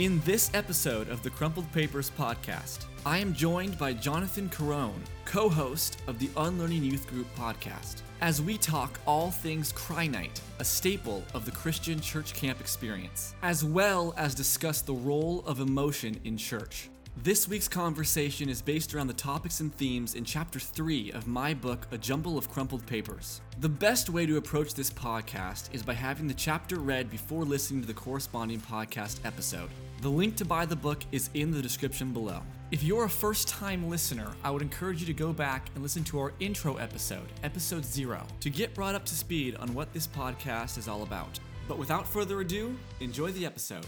In this episode of the Crumpled Papers podcast, I am joined by Jonathan Carone, co host of the Unlearning Youth Group podcast, as we talk all things Cry Night, a staple of the Christian church camp experience, as well as discuss the role of emotion in church. This week's conversation is based around the topics and themes in Chapter 3 of my book, A Jumble of Crumpled Papers. The best way to approach this podcast is by having the chapter read before listening to the corresponding podcast episode. The link to buy the book is in the description below. If you're a first time listener, I would encourage you to go back and listen to our intro episode, episode 0, to get brought up to speed on what this podcast is all about. But without further ado, enjoy the episode.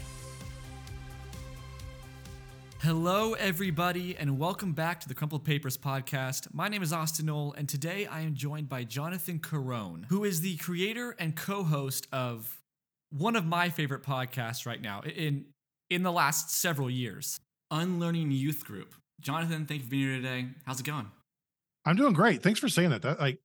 Hello, everybody, and welcome back to the Crumpled Papers podcast. My name is Austin Noll, and today I am joined by Jonathan Carone, who is the creator and co host of one of my favorite podcasts right now in, in the last several years Unlearning Youth Group. Jonathan, thank you for being here today. How's it going? I'm doing great. Thanks for saying that. That like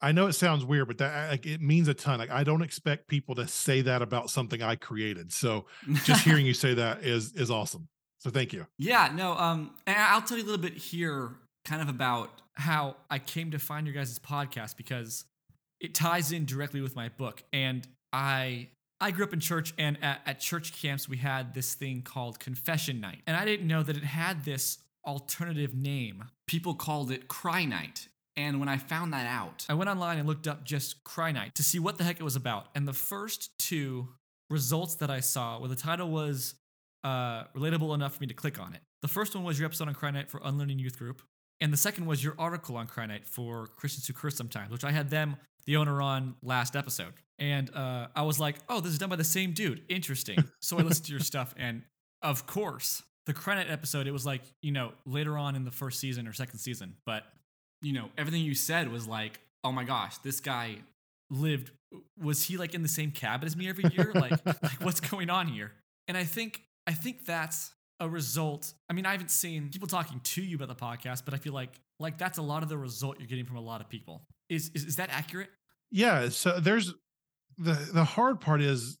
I know it sounds weird, but that like it means a ton. Like I don't expect people to say that about something I created. So just hearing you say that is is awesome. So thank you. Yeah, no, um, and I'll tell you a little bit here, kind of about how I came to find your guys' podcast because it ties in directly with my book. And I I grew up in church, and at, at church camps we had this thing called confession night, and I didn't know that it had this alternative name. People called it Cry Night. And when I found that out, I went online and looked up just Cry Night to see what the heck it was about. And the first two results that I saw, where the title was uh, relatable enough for me to click on it. The first one was your episode on Cry Night for Unlearning Youth Group, and the second was your article on Cry Night for Christians Who Curse Sometimes, which I had them, the owner, on last episode. And uh, I was like, oh, this is done by the same dude. Interesting. so I listened to your stuff, and of course, the Cry Night episode, it was like, you know, later on in the first season or second season, but, you know, everything you said was like, oh my gosh, this guy lived was he like in the same cabin as me every year like like what's going on here and i think I think that's a result. I mean, I haven't seen people talking to you about the podcast, but I feel like like that's a lot of the result you're getting from a lot of people. Is is, is that accurate? Yeah. So there's the the hard part is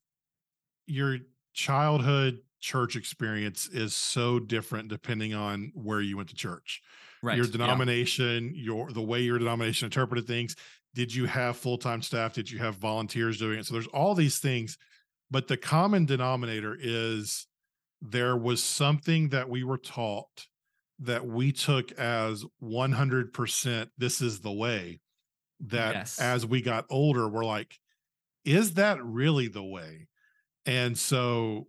your childhood church experience is so different depending on where you went to church. Right. Your denomination, yeah. your the way your denomination interpreted things. Did you have full-time staff? Did you have volunteers doing it? So there's all these things, but the common denominator is there was something that we were taught that we took as 100% this is the way that yes. as we got older we're like is that really the way and so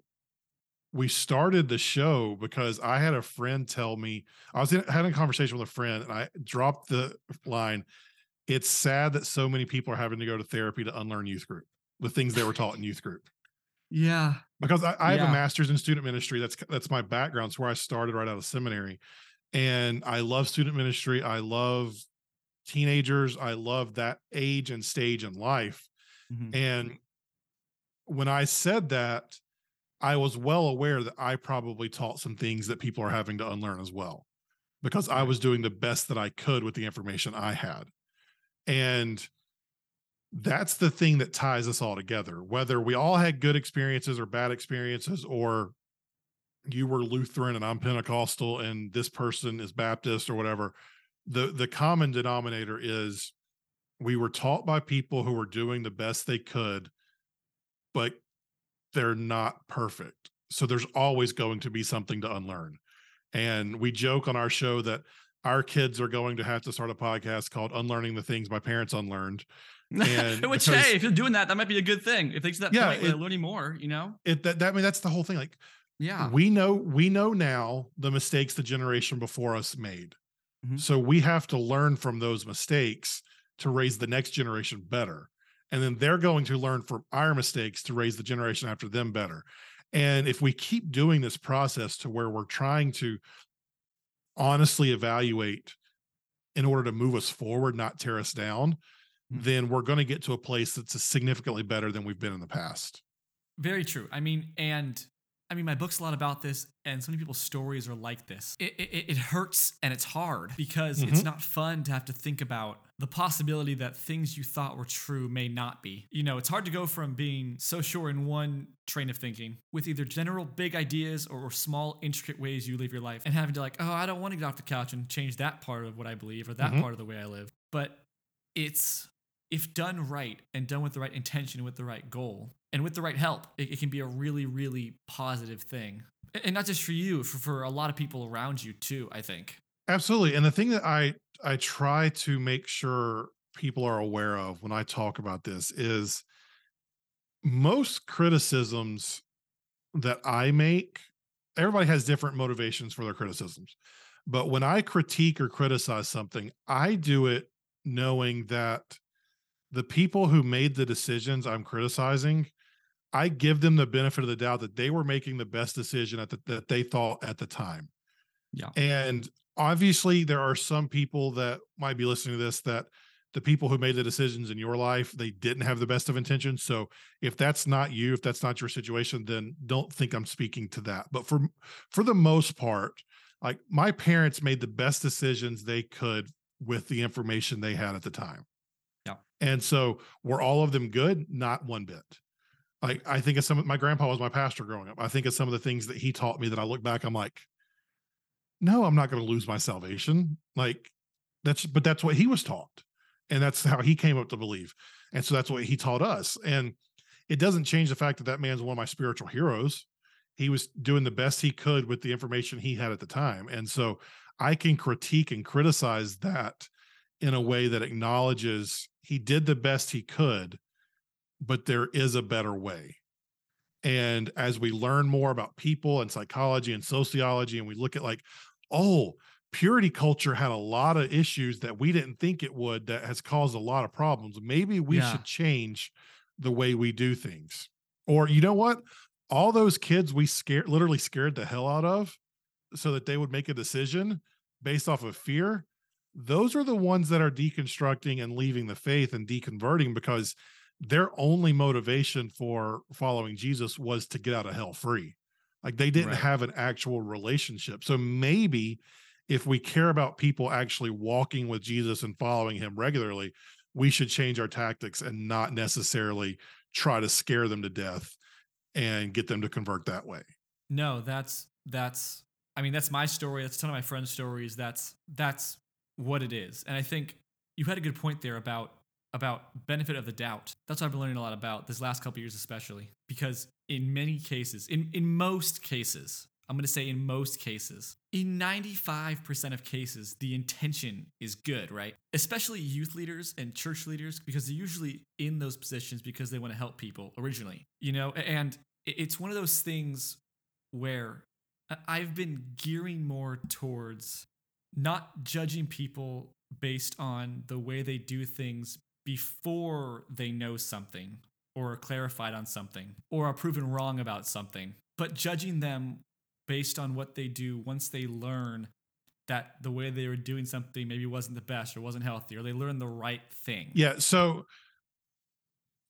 we started the show because i had a friend tell me i was in, having a conversation with a friend and i dropped the line it's sad that so many people are having to go to therapy to unlearn youth group the things they were taught in youth group yeah. Because I, I have yeah. a master's in student ministry. That's that's my background. It's where I started right out of seminary. And I love student ministry. I love teenagers. I love that age and stage in life. Mm-hmm. And when I said that, I was well aware that I probably taught some things that people are having to unlearn as well, because I was doing the best that I could with the information I had. And that's the thing that ties us all together. Whether we all had good experiences or bad experiences, or you were Lutheran and I'm Pentecostal and this person is Baptist or whatever, the the common denominator is we were taught by people who were doing the best they could, but they're not perfect. So there's always going to be something to unlearn. And we joke on our show that our kids are going to have to start a podcast called Unlearning the Things My Parents Unlearned Which because, hey, if you're doing that, that might be a good thing. If they that yeah, point, it, learning more, you know. It that, that I mean that's the whole thing. Like, yeah, we know we know now the mistakes the generation before us made. Mm-hmm. So we have to learn from those mistakes to raise the next generation better. And then they're going to learn from our mistakes to raise the generation after them better. And if we keep doing this process to where we're trying to honestly evaluate in order to move us forward, not tear us down, Mm-hmm. then we're going to get to a place that's significantly better than we've been in the past. Very true. I mean, and I mean, my book's a lot about this, and so many people's stories are like this. It, it, it hurts and it's hard because mm-hmm. it's not fun to have to think about the possibility that things you thought were true may not be. You know, it's hard to go from being so sure in one train of thinking with either general big ideas or small intricate ways you live your life and having to like, oh, I don't want to get off the couch and change that part of what I believe or that Mhm. part of the way I live. But it's if done right and done with the right intention, with the right goal, and with the right help, it, it can be a really, really positive thing. And not just for you, for, for a lot of people around you too, I think. Absolutely. And the thing that I I try to make sure people are aware of when I talk about this is most criticisms that I make, everybody has different motivations for their criticisms. But when I critique or criticize something, I do it knowing that the people who made the decisions I'm criticizing, I give them the benefit of the doubt that they were making the best decision at the, that they thought at the time. Yeah. And obviously there are some people that might be listening to this that the people who made the decisions in your life they didn't have the best of intentions so if that's not you if that's not your situation then don't think i'm speaking to that but for for the most part like my parents made the best decisions they could with the information they had at the time. And so were all of them good not one bit like i think of some of my grandpa was my pastor growing up i think of some of the things that he taught me that i look back i'm like no, I'm not going to lose my salvation. Like that's, but that's what he was taught. And that's how he came up to believe. And so that's what he taught us. And it doesn't change the fact that that man's one of my spiritual heroes. He was doing the best he could with the information he had at the time. And so I can critique and criticize that in a way that acknowledges he did the best he could, but there is a better way. And as we learn more about people and psychology and sociology, and we look at like, oh, purity culture had a lot of issues that we didn't think it would that has caused a lot of problems. Maybe we Yeah. should change the way we do things. Or you know what? All those kids we scared literally scared the hell out of so that they would make a decision based off of fear. Those are the ones that are deconstructing and leaving the faith and deconverting because their only motivation for following Jesus was to get out of hell free. Like they didn't Right. have an actual relationship. So maybe if we care about people actually walking with Jesus and following him regularly, we should change our tactics and not necessarily try to scare them to death and get them to convert that way. No, that's that's I mean, that's my story. That's a ton of my friends' stories. That's that's what it is. And I think you had a good point there about about benefit of the doubt. That's what I've been learning a lot about this last couple years, especially because in many cases, in in most cases, I'm going to say in most cases, in 95% of cases, the intention is good, right? Especially youth leaders and church leaders, because they're usually in those positions because they want to help people originally, you know? And it's one of those things where uh, I've been gearing more towards not judging people based on the way they do things before they know something or are clarified on something or are proven wrong about something, but judging them based on what they do once they learn that the way they were doing something maybe wasn't the best or wasn't healthy or they learned the right thing. Yeah. So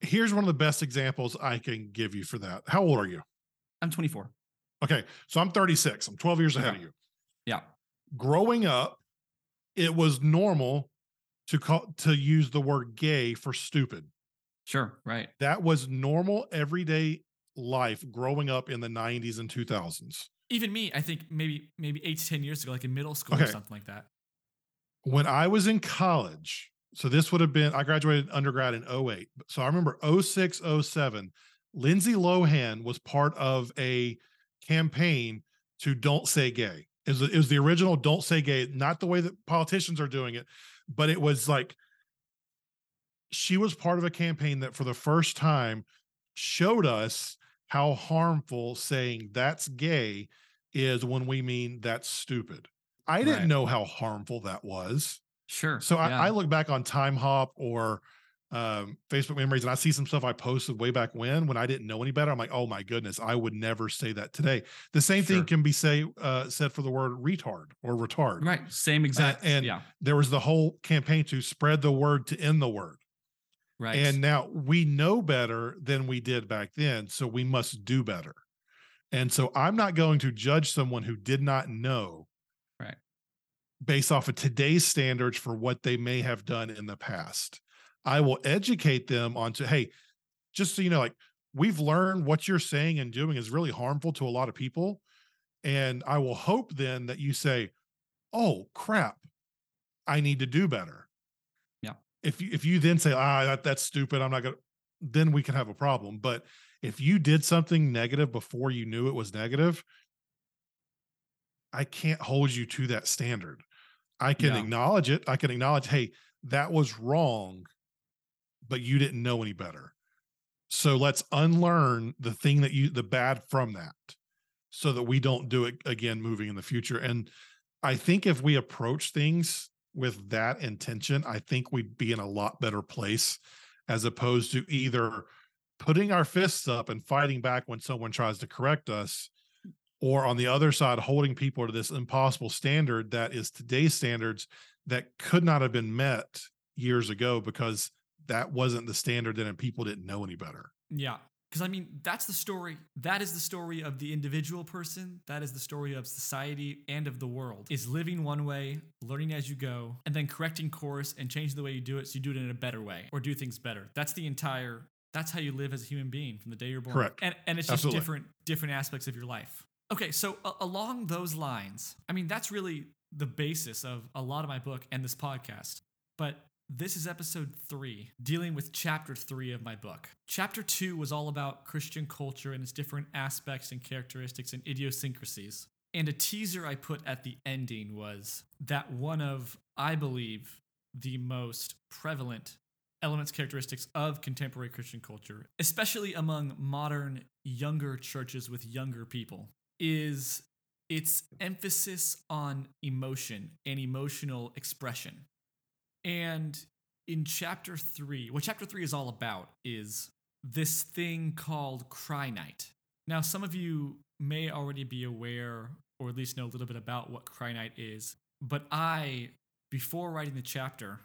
here's one of the best examples I can give you for that. How old are you? I'm 24. Okay. So I'm 36. I'm 12 years ahead Okay. of you. Yeah. Growing up, it was normal to call to use the word gay for stupid. Sure. Right. That was normal everyday life growing up in the 90s and 2000s. Even me, I think maybe maybe eight to ten years ago, like in middle school or something like that. When I was in college, so this would have been I graduated undergrad in 08. So I remember 06, 07, Lindsay Lohan was part of a campaign to don't say gay. It was, it was the original don't say gay, not the way that politicians are doing it, but it was like she was part of a campaign that for the first time showed us how harmful saying that's gay is when we mean that's stupid. I didn't Right. know how harmful that was. Sure. So I, I look back on Timehop or um, Facebook memories and I see some stuff I posted way back when when I didn't know any better. I'm like, oh my goodness, I would never say that today. The same Sure. thing can be say uh, said for the word retard or retard. right. Same exact. and- yeah. There was the whole campaign to spread the word to end the word. Right. And now we know better than we did back then. So we must do better. And so I'm not going to judge someone who did not know Right. based off of today's standards for what they may have done in the past. I will educate them onto, hey, just so you know, like we've learned what you're saying and doing is really harmful to a lot of people. And I will hope then that you say, oh crap, I need to do better. Yeah. If you if you then say, ah, that, that's stupid, I'm not gonna then we can have a problem. But if you did something negative before you knew it was negative, I can't hold you to that standard. I can Yeah. acknowledge it. I can acknowledge, hey, that was wrong, but you didn't know any better. So let's unlearn the thing that you, the bad from that, so that we don't do it again moving in the future. And I think if we approach things with that intention, I think we'd be in a lot better place as opposed to either putting our fists up and fighting back when someone tries to correct us or on the other side holding people to this impossible standard that is today's standards that could not have been met years ago because that wasn't the standard then and people didn't know any better Yeah. Because I mean, that's the story. That is the story of the individual person. That is the story of society and of the world. Is living one way, learning as you go, and then correcting course and changing the way you do it so you do it in a better way or do things better. That's the entire. That's how you live as a human being from the day you're born. Correct. And and it's just Absolutely. different different aspects of your life. Okay, so a- along those lines, I mean, that's really the basis of a lot of my book and this podcast. But this is episode three, dealing with chapter three of my book. Chapter two was all about Christian culture and its different aspects and characteristics and idiosyncrasies. And a teaser I put at the ending was that one of, I believe, the most prevalent elements, characteristics of contemporary Christian culture, especially among modern, younger churches with younger people, is its emphasis on emotion and emotional expression. And in chapter three, what chapter three is all about is this thing called Cry. Now, some of you may already be aware or at least know a little bit about what Cry is, but I, before writing the chapter,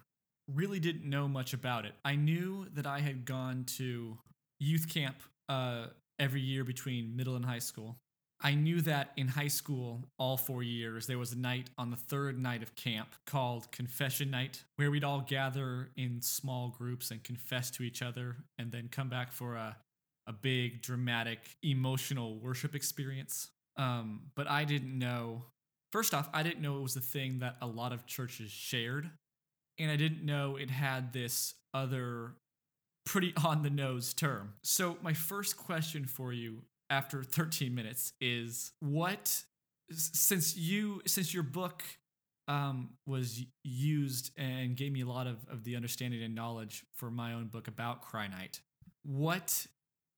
really didn't know much about it. I knew that I had gone to youth camp uh, every year between middle and high school. I knew that in high school, all four years, there was a night on the third night of camp called Confession Night, where we'd all gather in small groups and confess to each other and then come back for a, a big, dramatic, emotional worship experience. Um, but I didn't know, first off, I didn't know it was a thing that a lot of churches shared. And I didn't know it had this other pretty on the nose term. So, my first question for you after 13 minutes is what since you since your book um, was used and gave me a lot of, of the understanding and knowledge for my own book about Cry Night. What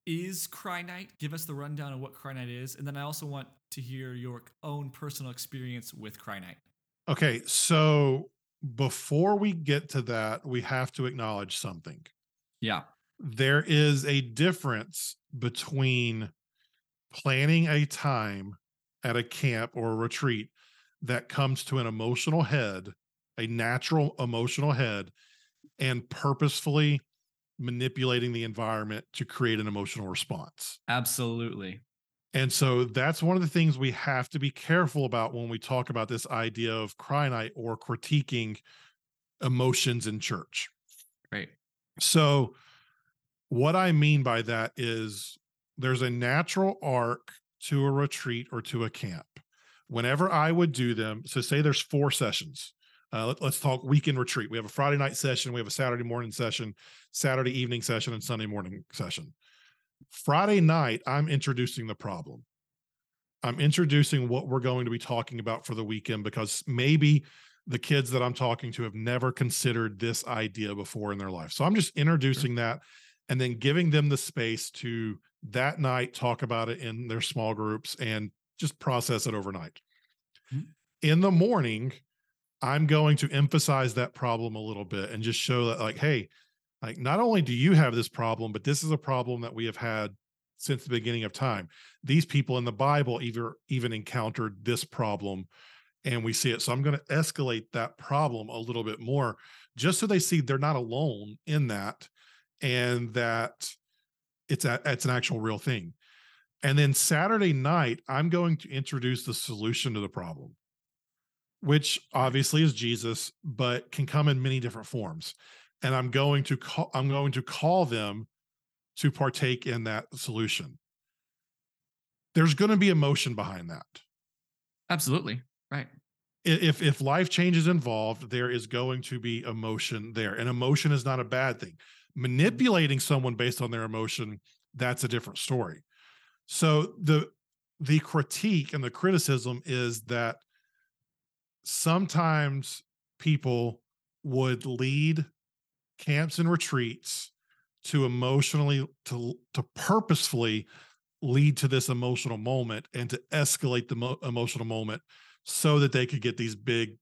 is Cry Night? Give us the rundown of what Cry Night is, and then I also want to hear your own personal experience with Cry Night. okay so before we get to that we have to acknowledge something Yeah. there is a difference between planning a time at a camp or a retreat that comes to an emotional head, a natural emotional head, and purposefully manipulating the environment to create an emotional response. Absolutely. And so that's one of the things we have to be careful about when we talk about this idea of cry night or critiquing emotions in church. Right. So, what I mean by that is there's a natural arc to a retreat or to a camp. Whenever I would do them, so say there's four sessions. Uh, let, us talk weekend retreat. We have a Friday night session, we have a Saturday morning session, Saturday evening session, and Sunday morning session. Friday night, I'm introducing the problem. I'm introducing what we're going to be talking about for the weekend because maybe the kids that I'm talking to have never considered this idea before in their life. So I'm just introducing that and then giving them the space to that night talk about it in their small groups and just process it overnight. Mhm. In the morning, I'm going to emphasize that problem a little bit and just show that, like, hey, like not only do you have this problem, but this is a problem that we have had since the beginning of time. These people in the Bible even even encountered this problem and we see it. So I'm going to escalate that problem a little bit more just so they see they're not alone in that and that it's a, it's an actual real thing. And then Saturday night, I'm going to introduce the solution to the problem. which obviously is Jesus, but can come in many different forms. And I'm going to call I'm going to call them to partake in that solution. There's going to be emotion behind that. Absolutely. Right. If if life change is involved, there is going to be emotion there. And emotion is not a bad thing. Manipulating someone based on their emotion, that's a different story. So the the critique and the criticism is that sometimes people would lead camps and retreats to emotionally to to purposefully lead to this emotional moment and to escalate the mo- emotional moment so that they could get these big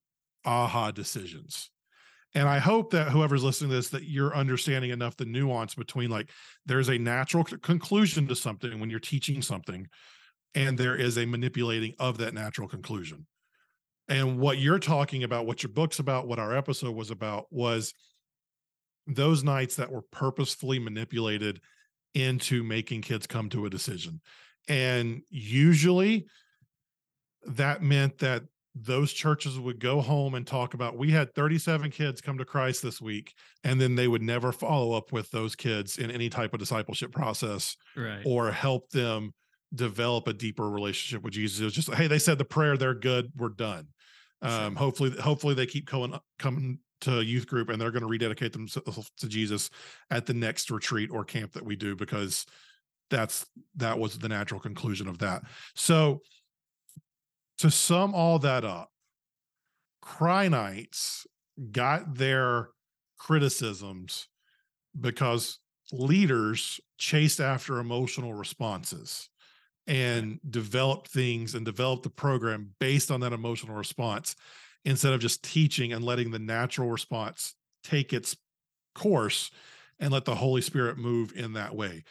aha decisions and i hope that whoever's listening to this that you're understanding enough the nuance between like there's a natural c- conclusion to something when you're teaching something and there is a manipulating of that natural conclusion and what you're talking about what your book's about what our episode was about was those nights that were purposefully manipulated into making kids come to a decision. And usually that meant that those churches would go home and talk about we had 37 kids come to Christ this week and then they would never follow up with those kids in any type of discipleship process right. or help them develop a deeper relationship with Jesus. It was just hey, they said the prayer, they're good, we're done. Um, sure. hopefully, hopefully they keep going coming to youth group and they're going to rededicate themselves to Jesus at the next retreat or camp that we do because that's that was the natural conclusion of that. So to sum all that up, Cry Nights got their criticisms because leaders chased after emotional responses and developed things and developed the program based on that emotional response instead of just teaching and letting the natural response take its course and let the Holy Spirit move in that way.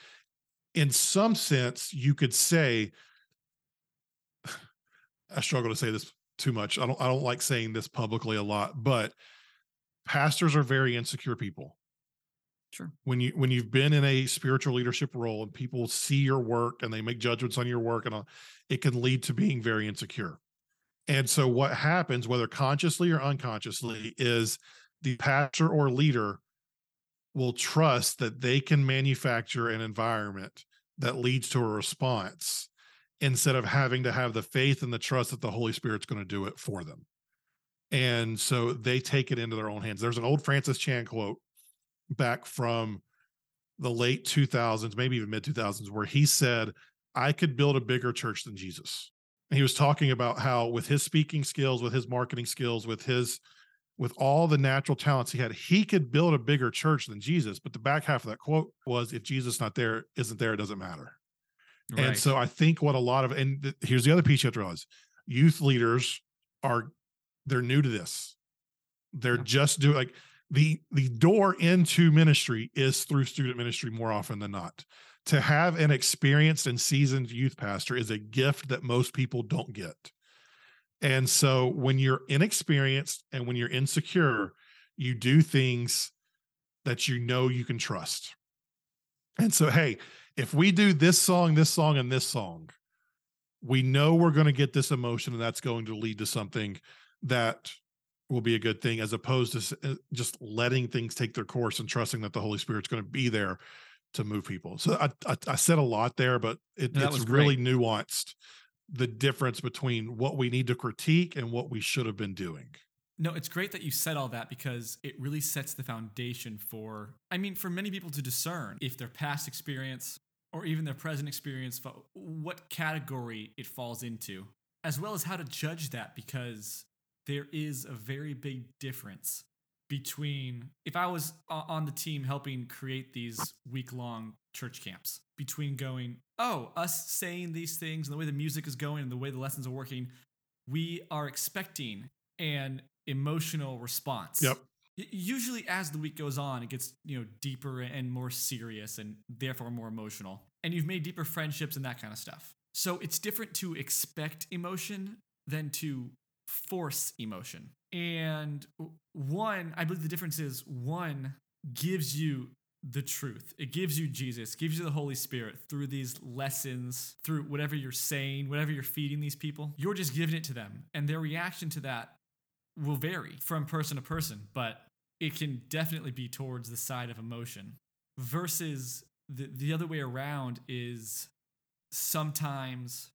In some sense, you could say, I struggle to say this too much. I don't I don't like saying this publicly a lot, but pastors are very insecure people. Sure. When you when you've been in a spiritual leadership role and people see your work and they make judgments on your work and all, it can lead to being very insecure. And so what happens, whether consciously or unconsciously, is the pastor or leader will trust that they can manufacture an environment that leads to a response instead of having to have the faith and the trust that the Holy Spirit's going to do it for them. And so they take it into their own hands. There's an old Francis Chan quote back from the late 2000s, maybe even mid 2000s, where he said, I could build a bigger church than Jesus And he was talking about how with his speaking skills with his marketing skills with his with all the natural talents he had he could build a bigger church than jesus but the back half of that quote was if jesus not there isn't there it doesn't matter right. and so i think what a lot of and th- here's the other piece you have to realize youth leaders are they're new to this they're yeah. just doing like the the door into ministry is through student ministry more often than not to have an experienced and seasoned youth pastor is a gift that most people don't get. And so when you're inexperienced and when you're insecure, you do things that you know you can trust. And so, hey, if we do this song, this song, and this song, we know we're going to get this emotion and that's going to lead to something that will be a good thing as opposed to uh, just letting things take their course and trusting that the Holy Spirit's going to be there to move people. So I, I, I said a lot there, but it, no, it's really nuanced the difference between what we need to critique and what we should have been doing. No, it's great that you said all that because it really sets the foundation for, I mean, for many people to discern if their past experience or even their present experience, what category it falls into, as well as how to judge that because there is a very big difference between if I was on the team helping create these week long church camps, between going, oh, us saying these things and the way the music is going and the way the lessons are working, we are expecting an emotional response. Yep. Usually, as the week goes on, it gets you know deeper and more serious, and therefore more emotional. And you've made deeper friendships and that kind of stuff. So it's different to expect emotion than to force emotion. And one, I believe the difference is one gives you the truth. It gives you Jesus, gives you the Holy Spirit through these lessons, through whatever you're saying, whatever you're feeding these people. You're just giving it to them. And their reaction to that will vary from person to person, but it can definitely be towards the side of emotion. Versus the, the other way around is sometimes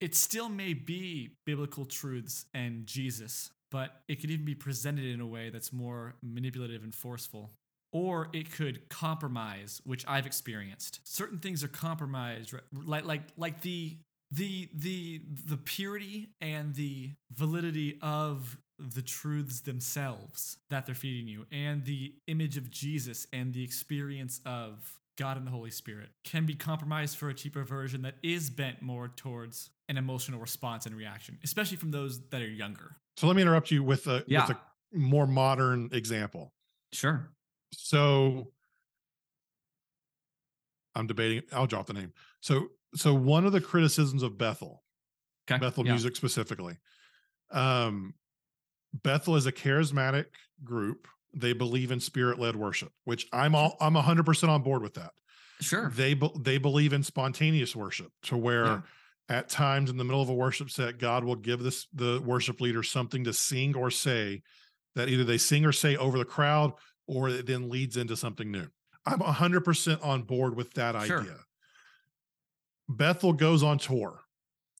it still may be biblical truths and Jesus, but it could even be presented in a way that's more manipulative and forceful. Or it could compromise, which I've experienced. Certain things are compromised, like like like the the the the purity and the validity of the truths themselves that they're feeding you and the image of Jesus and the experience of God and the Holy Spirit can be compromised for a cheaper version that is bent more towards an emotional response and reaction, especially from those that are younger. So let me interrupt you with a Yeah. with a more modern example. Sure. So I'm debating. I'll drop the name. So so one of the criticisms of Bethel, Okay. Bethel yeah. Music specifically, um, Bethel is a charismatic group. They believe in spirit led worship, which I'm all I'm 100 percent on board with that. Sure. They be, they believe in spontaneous worship, to where Yeah. at times in the middle of a worship set, God will give this the worship leader something to sing or say that either they sing or say over the crowd, or it then leads into something new. I'm 100% on board with that Sure. idea. Bethel goes on tour,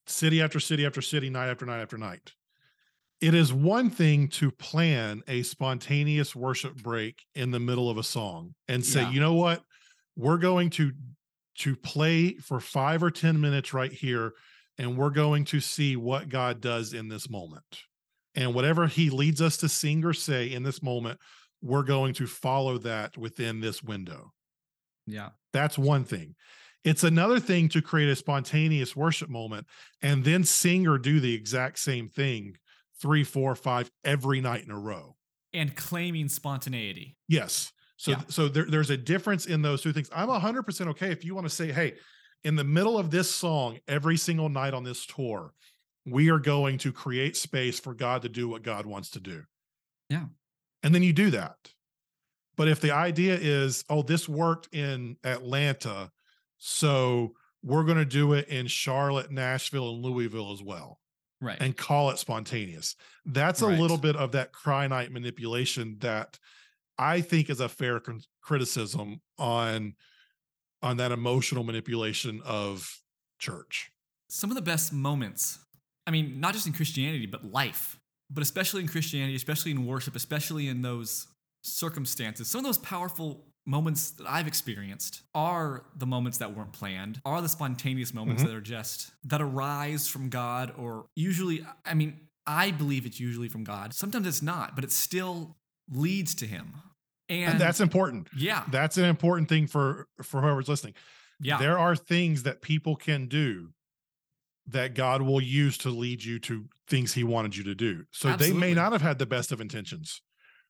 city after city after city, night after night after night. It is one thing to plan a spontaneous worship break in the middle of a song and say, Yeah. you know what? We're going to to play for 5 or 10 minutes right here and we're going to see what God does in this moment. And whatever he leads us to sing or say in this moment, we're going to follow that within this window. Yeah. That's one thing. It's another thing to create a spontaneous worship moment and then sing or do the exact same thing three, four, five every night in a row. And claiming spontaneity. Yes. So, Yeah. so there, there's a difference in those two things. I'm 100% okay if you want to say, hey, in the middle of this song, every single night on this tour, we are going to create space for God to do what God wants to do. Yeah. And then you do that. But if the idea is, oh, this worked in Atlanta, so we're going to do it in Charlotte, Nashville, and Louisville as well Right. and call it spontaneous. That's a Right. little bit of that cry night manipulation that I think is a fair con- criticism on on that emotional manipulation of church. Some of the best moments, I mean, not just in Christianity, but life, but especially in Christianity, especially in worship, especially in those circumstances, some of those powerful moments that I've experienced are the moments that weren't planned, are the spontaneous moments Mhm. that are just, that arise from God, or usually, I mean, I believe it's usually from God. Sometimes it's not, but it still leads to Him. And, And that's important. yeah, That's an important thing for for whoever's listening. yeah, There are things that people can do that God will use to lead you to things he wanted you to do. So they may not have had the best of intentions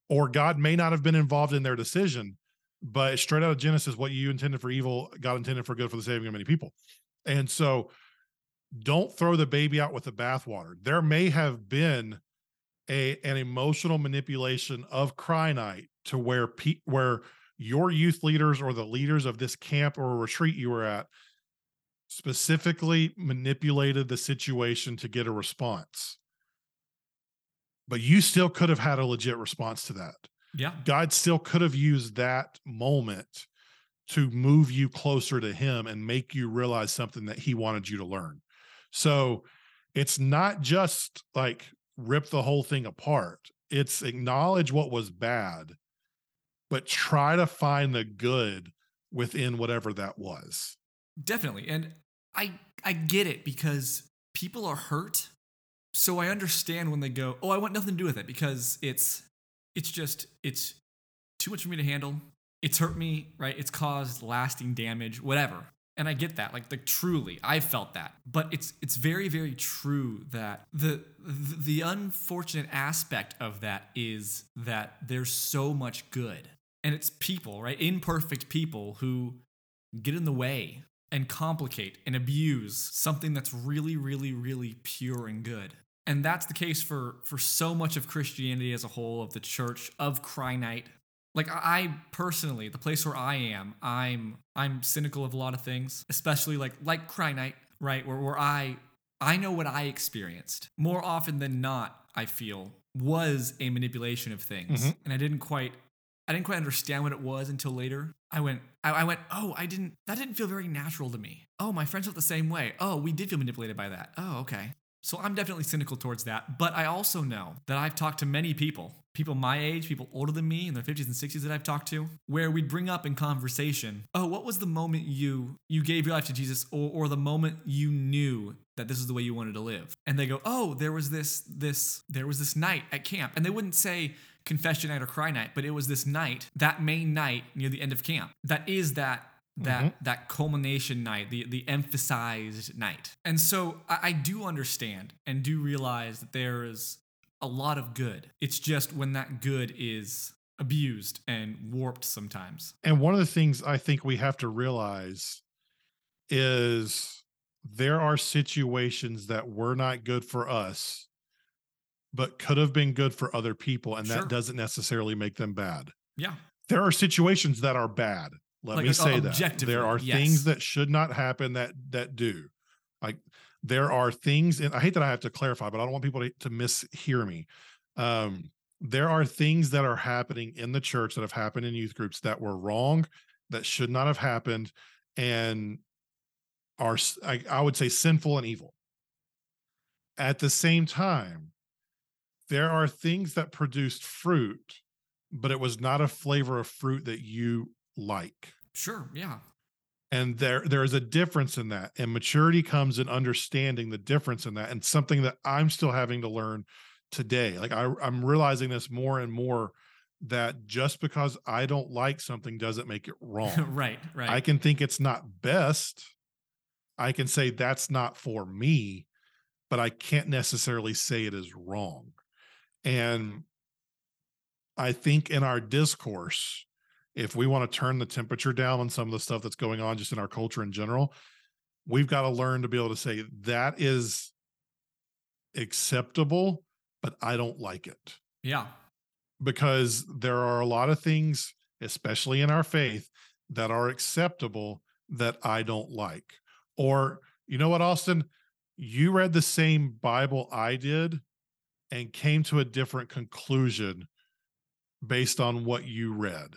or God may not have been involved in their decision, but straight out of Genesis what you intended for evil, God intended for good for the saving of many people. And so don't throw the baby out with the bathwater. There may have been a an emotional manipulation of cry night to where pe- where your youth leaders or the leaders of this camp or retreat you were at specifically manipulated the situation to get a response. But you still could have had a legit response to that. Yeah, God still could have used that moment to move you closer to him and make you realize something that he wanted you to learn. So it's not just like rip the whole thing apart. It's acknowledge what was bad, but try to find the good within whatever that was. Definitely. And I I get it because people are hurt. So I understand when they go, "Oh, I want nothing to do with it because it's it's just it's too much for me to handle. It's hurt me, right? It's caused lasting damage, whatever." And I get that. Like the truly, I felt that. But it's it's very very true that the the, unfortunate aspect of that is that there's so much good. And it's people, right? Imperfect people who get in the way and complicate and abuse something that's really really really pure and good and that's the case for for so much of christianity as a whole of the church of cry night like i personally the place where i am i'm i'm cynical of a lot of things especially like like cry night right where, where i i know what i experienced more often than not i feel was a manipulation of things, Mhm. and I didn't quite I didn't quite understand what it was until later. I went I, I went oh I didn't that didn't feel very natural to me. Oh my friends felt the same way. Oh we did feel manipulated by that. Oh okay. So I'm definitely cynical towards that, but I also know that I've talked to many people, people my age, people older than me in their 50s and 60s that I've talked to, where we'd bring up in conversation, "Oh, what was the moment you you gave your life to Jesus or or the moment you knew that this is the way you wanted to live?" And they go, "Oh, there was this this there was this night at camp." And they wouldn't say confession night or cry night, but it was this night, that main night near the end of camp. That is that that mm-hmm. that culmination night, the the emphasized night. And so I, I do understand and do realize that there is a lot of good. It's just when that good is abused and warped sometimes. And one of the things I think we have to realize is there are situations that were not good for us, but could have been good for other people. And Sure. that doesn't necessarily make them bad. Yeah. There are situations that are bad. Let Like, me say that. There are yes. things that should not happen that that do. Like there are things, and I hate that I have to clarify, but I don't want people to, to mishear me. Um, there are things that are happening in the church that have happened in youth groups that were wrong, that should not have happened, and are I would say sinful and evil. At the same time, there are things that produced fruit, but it was not a flavor of fruit that you like Sure. Yeah. and there there is a difference in that and maturity comes in understanding the difference in that and something that i'm still having to learn today like I, i'm realizing this more and more that just because i don't like something doesn't make it wrong right. Right. i can think it's not best i can say that's not for me but i can't necessarily say it is wrong and i think in our discourse if we want to turn the temperature down on some of the stuff that's going on just in our culture in general, we've got to learn to be able to say that is acceptable, but I don't like it yeah. because there are a lot of things, especially in our faith, that are acceptable that I don't like. Or, you know what, Austin? You read the same Bible I did and came to a different conclusion based on what you read.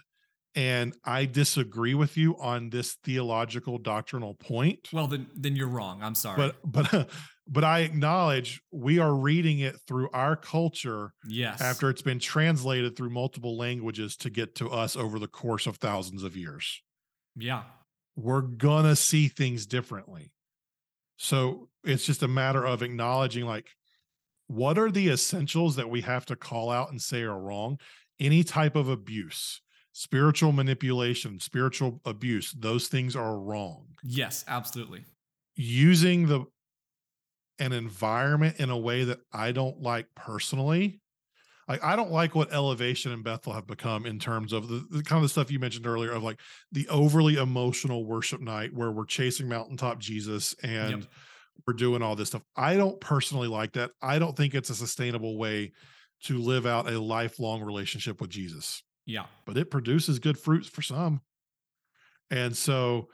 And I disagree with you on this theological doctrinal point. Well, then then you're wrong. I'm sorry. But but but I acknowledge we are reading it through our culture yes. after it's been translated through multiple languages to get to us over the course of thousands of years. Yeah. We're gonna see things differently. So it's just a matter of acknowledging like what are the essentials that we have to call out and say are wrong? Any type of abuse, spiritual manipulation, spiritual abuse, those things are wrong. Yes. Absolutely. Using the an environment in a way that I don't like personally. Like I don't like what Elevation and Bethel have become in terms of the, the kind of the stuff you mentioned earlier of like the overly emotional worship night where we're chasing mountaintop Jesus and Yep. we're doing all this stuff. I don't personally like that. I don't think it's a sustainable way to live out a lifelong relationship with Jesus, Yeah. but it produces good fruits for some. And so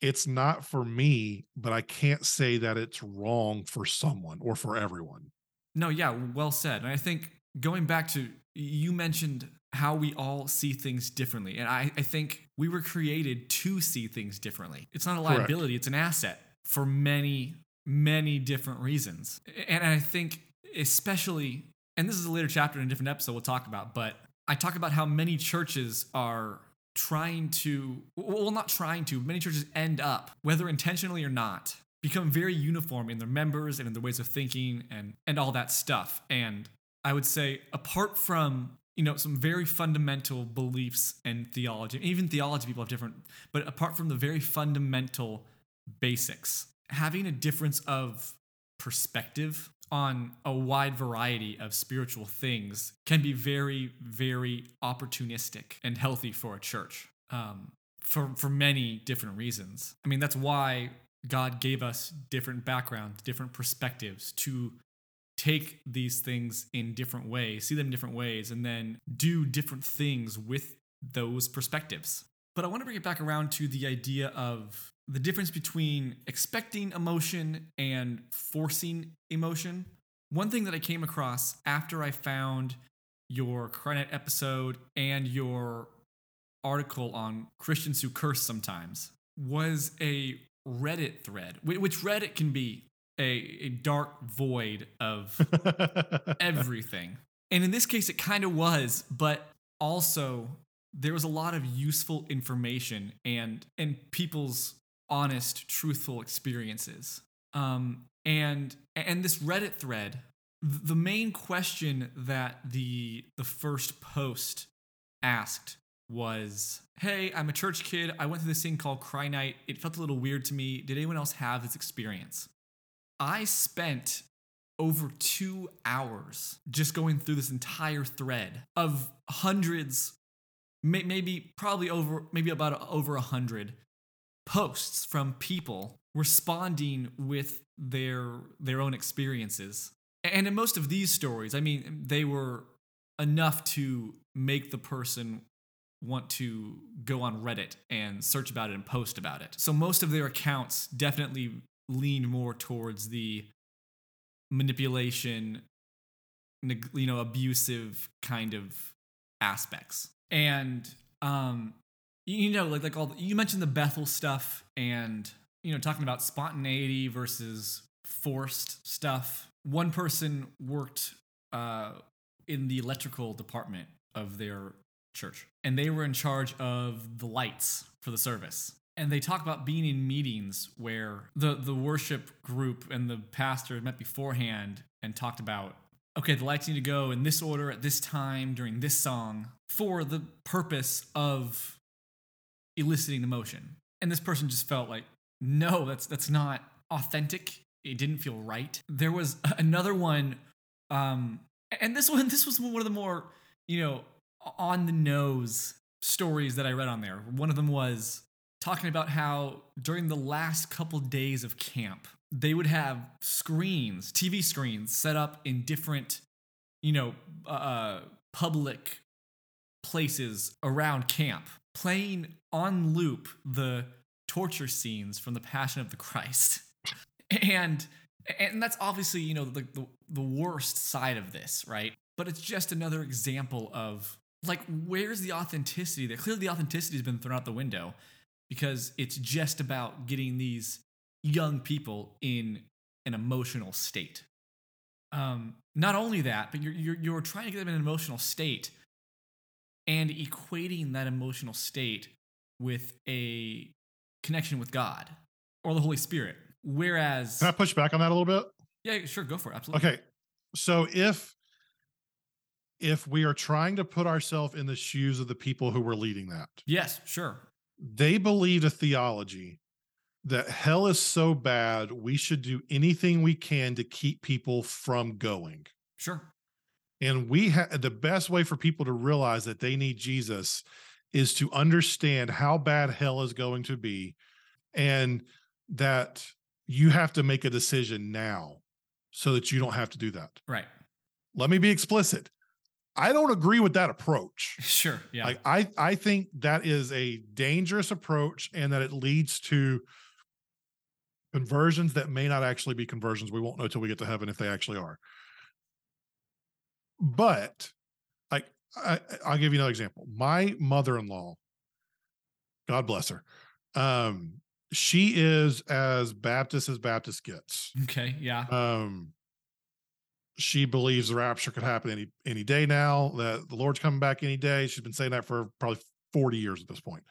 it's not for me, but I can't say that it's wrong for someone or for everyone. No, yeah, well said. And I think going back to you mentioned how we all see things differently. And I, I think we were created to see things differently. It's not a Correct. liability, it's an asset for many, many different reasons. And I think, especially, and this is a later chapter in a different episode we'll talk about, but I talk about how many churches are trying to, well, not trying to, many churches end up, whether intentionally or not, become very uniform in their members and in their ways of thinking and and all that stuff. And I would say apart from you know some very fundamental beliefs and theology, even theology people have different, but apart from the very fundamental basics, having a difference of perspective on a wide variety of spiritual things can be very, very opportunistic and healthy for a church um, for, for many different reasons. I mean, that's why God gave us different backgrounds, different perspectives to take these things in different ways, see them different ways, and then do different things with those perspectives. But I want to bring it back around to the idea of the difference between expecting emotion and forcing emotion. one thing that I came across after I found your Cry Night episode and your article on Christians who curse sometimes was a Reddit thread, which Reddit can be a, a dark void of everything. And in this case, it kind of was, but also there was a lot of useful information and and people's honest, truthful experiences. Um, and and this Reddit thread, the main question that the the first post asked was, "Hey, I'm a church kid. I went through this thing called Cry Night. It felt a little weird to me. Did anyone else have this experience?" I spent over two hours just going through this entire thread of hundreds, may- maybe probably over, maybe about a- over a hundred posts from people responding with their their own experiences. And in most of these stories, I mean, they were enough to make the person want to go on Reddit and search about it and post about it. So most of their accounts definitely lean more towards the manipulation, you know, abusive kind of aspects. And um, you know, like like all the, you mentioned the Bethel stuff, and you know, talking about spontaneity versus forced stuff. One person worked uh, in the electrical department of their church, and they were in charge of the lights for the service. And they talk about being in meetings where the the worship group and the pastor met beforehand and talked about okay, the lights need to go in this order at this time during this song for the purpose of eliciting emotion. And this person just felt like, no, that's that's not authentic. It didn't feel right. There was another one, um, and this one, this was one of the more, you know, on the nose stories that I read on there. One of them was talking about how during the last couple days of camp, they would have screens, TV screens set up in different, you know, uh, public places around camp, playing on loop the torture scenes from the Passion of the Christ. And and that's obviously, you know, the, the the worst side of this, right? But it's just another example of like where's the authenticity that Clearly the authenticity has been thrown out the window because it's just about getting these young people in an emotional state. Um, not only that, but you're, you're, you're trying to get them in an emotional state and equating that emotional state with a connection with God or the Holy Spirit. Whereas, Can I push back on that a little bit? yeah, sure, go for it. Absolutely. Okay. So if if we are trying to put ourselves in the shoes of the people who were leading that, Yes, sure. they believed a theology that hell is so bad we should do anything we can to keep people from going. Sure. And we had the best way for people to realize that they need Jesus is to understand how bad hell is going to be and that you have to make a decision now so that you don't have to do that. Right. Let me be explicit. I don't agree with that approach. Sure. Yeah. Like I I think that is a dangerous approach and that it leads to conversions that may not actually be conversions. We won't know till we get to heaven if they actually are. But like I, I'll give you another example. My mother-in-law, God bless her, um, she is as Baptist as Baptist gets. okay. Yeah. Um, she believes the rapture could happen any any day now. That the Lord's coming back any day. She's been saying that for probably forty years at this point.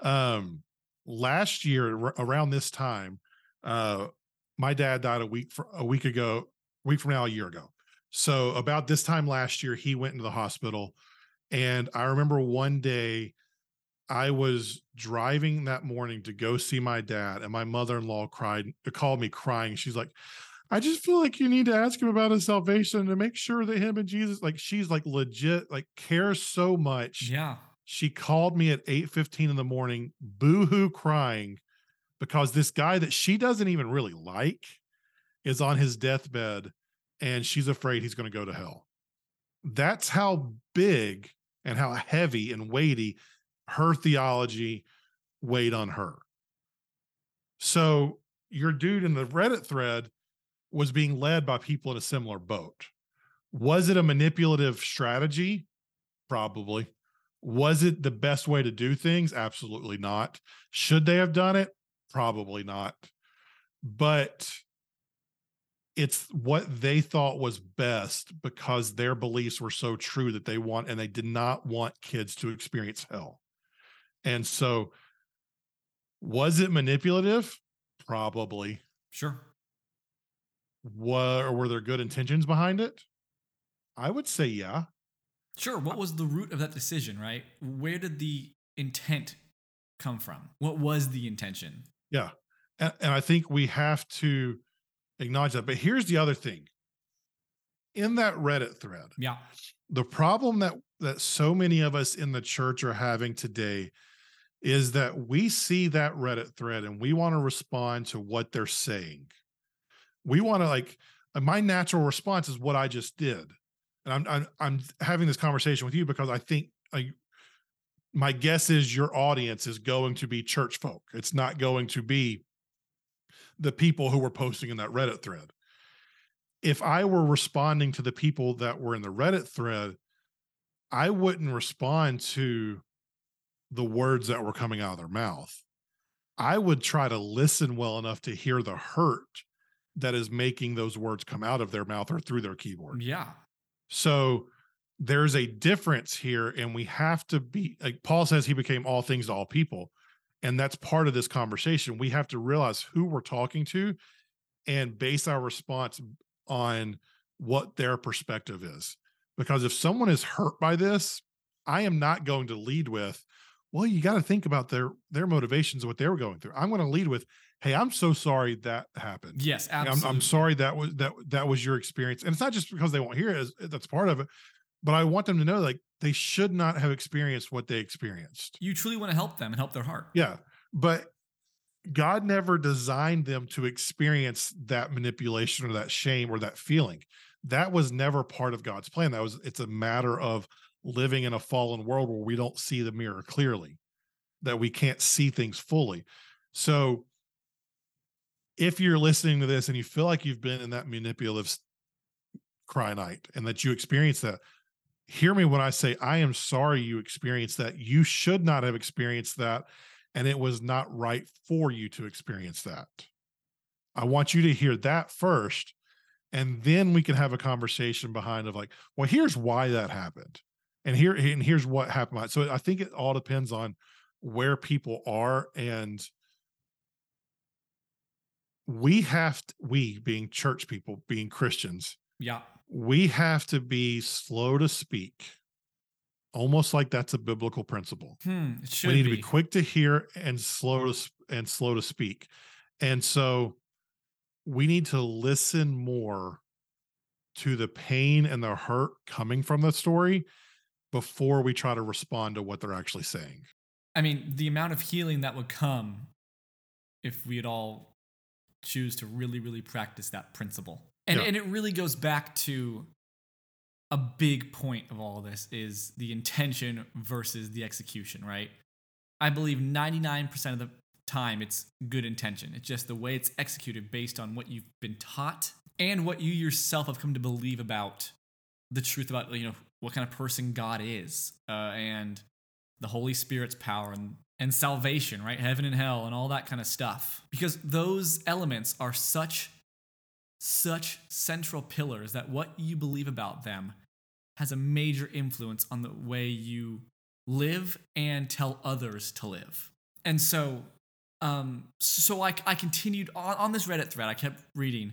Um, last year ar- around this time, uh, my dad died a week for a week ago, a week from now, a year ago. So about this time last year, he went into the hospital, and I remember one day. I was driving that morning to go see my dad, and my mother-in-law cried, called me crying. She's like, I just feel like you need to ask him about his salvation to make sure that him and Jesus, like she's like legit, like cares so much. Yeah. She called me at 8 15 in the morning, boohoo crying because this guy that she doesn't even really like is on his deathbed and she's afraid he's going to go to hell. That's how big and how heavy and weighty her theology weighed on her. So your dude in the Reddit thread was being led by people in a similar boat. Was it a manipulative strategy? Probably. Was it the best way to do things? Absolutely not. Should they have done it? Probably not. But it's what they thought was best because their beliefs were so true that they want and they did not want kids to experience hell. And so was it manipulative? Probably. Sure. Were, were there good intentions behind it? I would say yeah. Sure. What was the root of that decision, right? Where did the intent come from? What was the intention? Yeah. And, and I think we have to acknowledge that. But here's the other thing in that Reddit thread, Yeah. the problem that that so many of us in the church are having today is that we see that Reddit thread and we want to respond to what they're saying. We want to like uh, my natural response is what I just did. And I'm I'm I'm having this conversation with you because I think I my guess is your audience is going to be church folk. It's not going to be the people who were posting in that Reddit thread. If I were responding to the people that were in the Reddit thread, I wouldn't respond to the words that were coming out of their mouth. I would try to listen well enough to hear the hurt that is making those words come out of their mouth or through their keyboard. Yeah. So there's a difference here, and we have to be like Paul says he became all things to all people. And that's part of this conversation. We have to realize who we're talking to and base our response on what their perspective is. Because if someone is hurt by this, I am not going to lead with, well, you got to think about their their motivations, what they were going through. I'm going to lead with, hey, I'm so sorry that happened. Yes. I'm, I'm sorry that was that that was your experience, and it's not just because they won't hear it. That's part of it, but I want them to know like they should not have experienced what they experienced. You truly want to help them and help their heart. Yeah, but God never designed them to experience that manipulation or that shame or that feeling. That was never part of God's plan. That was it's a matter of living in a fallen world where we don't see the mirror clearly, that we can't see things fully. So if you're listening to this and you feel like you've been in that manipulative cry night and that you experience that, hear me when I say I am sorry you experienced that. You should not have experienced that and it was not right for you to experience that. I want you to hear that first, and then we can have a conversation behind of like, well, here's why that happened, and here and here's what happened. So I think it all depends on where people are, and we have to, we being church people, being Christians, Yeah. We have to be slow to speak, almost like that's a biblical principle Hmm. We need be. to be quick to hear and slow to and slow to speak and so we need to listen more to the pain and the hurt coming from the story before we try to respond to what they're actually saying I mean, the amount of healing that would come if we'd all choose to really, really practice that principle. And, Yeah. and it really goes back to a big point of all this is the intention versus the execution, right? I believe 99% of the time it's good intention. It's just the way it's executed based on what you've been taught and what you yourself have come to believe about the truth about, you know, what kind of person God is uh, and the Holy Spirit's power and, and salvation, right? Heaven and hell and all that kind of stuff. Because those elements are such, such central pillars that what you believe about them has a major influence on the way you live and tell others to live. And so, um, so I, I continued on, on this Reddit thread. I kept reading,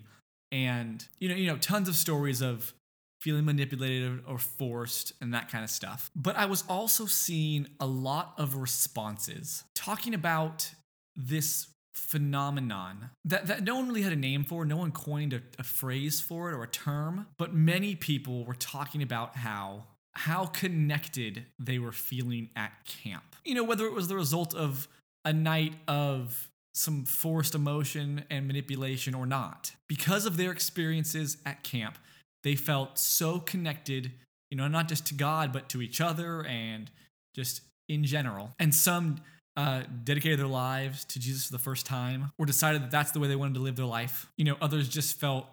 and you know, you know, tons of stories of feeling manipulated or forced and that kind of stuff. But I was also seeing a lot of responses talking about this phenomenon that, that no one really had a name for, no one coined a, a phrase for it or a term, but many people were talking about how how connected they were feeling at camp. You know, whether it was the result of a night of some forced emotion and manipulation or not. Because of their experiences at camp, they felt so connected, you know, not just to God, but to each other and just in general. And some uh, dedicated their lives to Jesus for the first time or decided that that's the way they wanted to live their life. You know, others just felt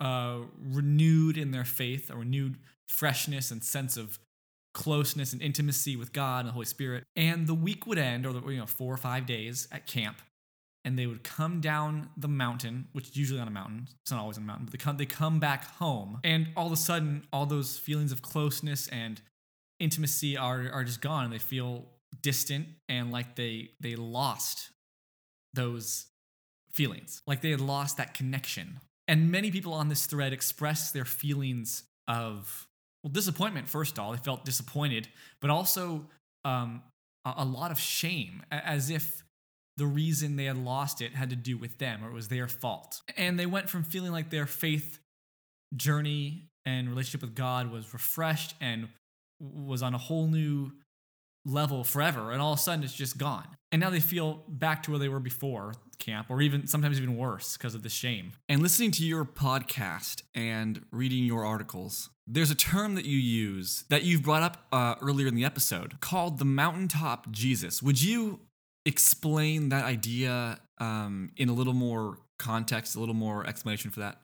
uh, renewed in their faith, a renewed freshness and sense of closeness and intimacy with God and the Holy Spirit. And the week would end, or the, you know, four or five days at camp, and they would come down the mountain, which is usually on a mountain. It's not always on a mountain, but they come, they come back home, and all of a sudden, all those feelings of closeness and intimacy are are just gone, and they feel distant and like they they lost those feelings, like they had lost that connection. And many people on this thread express their feelings of well disappointment. First of all, they felt disappointed, but also um, a, a lot of shame, as if the reason they had lost it had to do with them or it was their fault. And they went from feeling like their faith journey and relationship with God was refreshed and was on a whole new level forever and all of a sudden it's just gone and now they feel back to where they were before camp or even sometimes even worse because of the shame And listening to your podcast and reading your articles, there's a term that you use that you've brought up uh, earlier in the episode called the mountaintop Jesus. Would you explain that idea um, in a little more context, a little more explanation for that?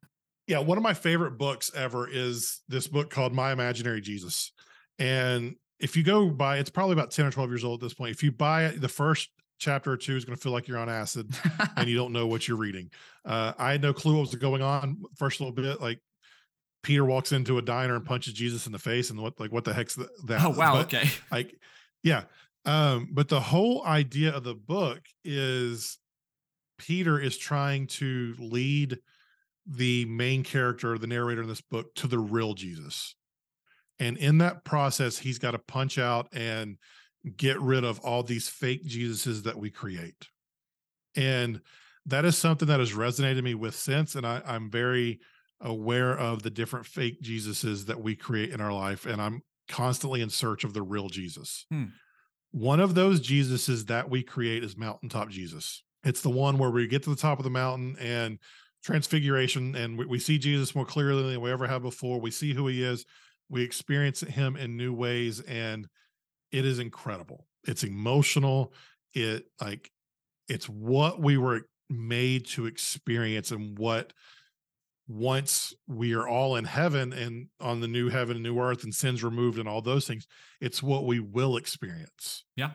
yeah one of my favorite books ever is this book called my imaginary jesus and if you go by, it's probably about 10 or 12 years old at this point if you buy it the first chapter or two is going to feel like you're on acid and you don't know what you're reading uh, i had no clue what was going on first little bit like peter walks into a diner and punches jesus in the face and what like what the heck's th- that oh, wow. But, okay. like yeah um but the whole idea of the book is peter is trying to lead the main character the narrator in this book to the real jesus and in that process he's got to punch out and get rid of all these fake jesuses that we create. And that is something that has resonated me with since and I, i'm very aware of the different fake jesuses that we create in our life and i'm constantly in search of the real jesus. Hmm. one of those jesuses that we create is mountaintop jesus. It's the one where we get to the top of the mountain and transfiguration and we, we see jesus more clearly than we ever have before. We see who he is we experience him in new ways and it is incredible. It's emotional. It like it's what we were made to experience and what once we are all in heaven and on the new heaven and new earth and sins removed and all those things it's what we will experience. Yeah.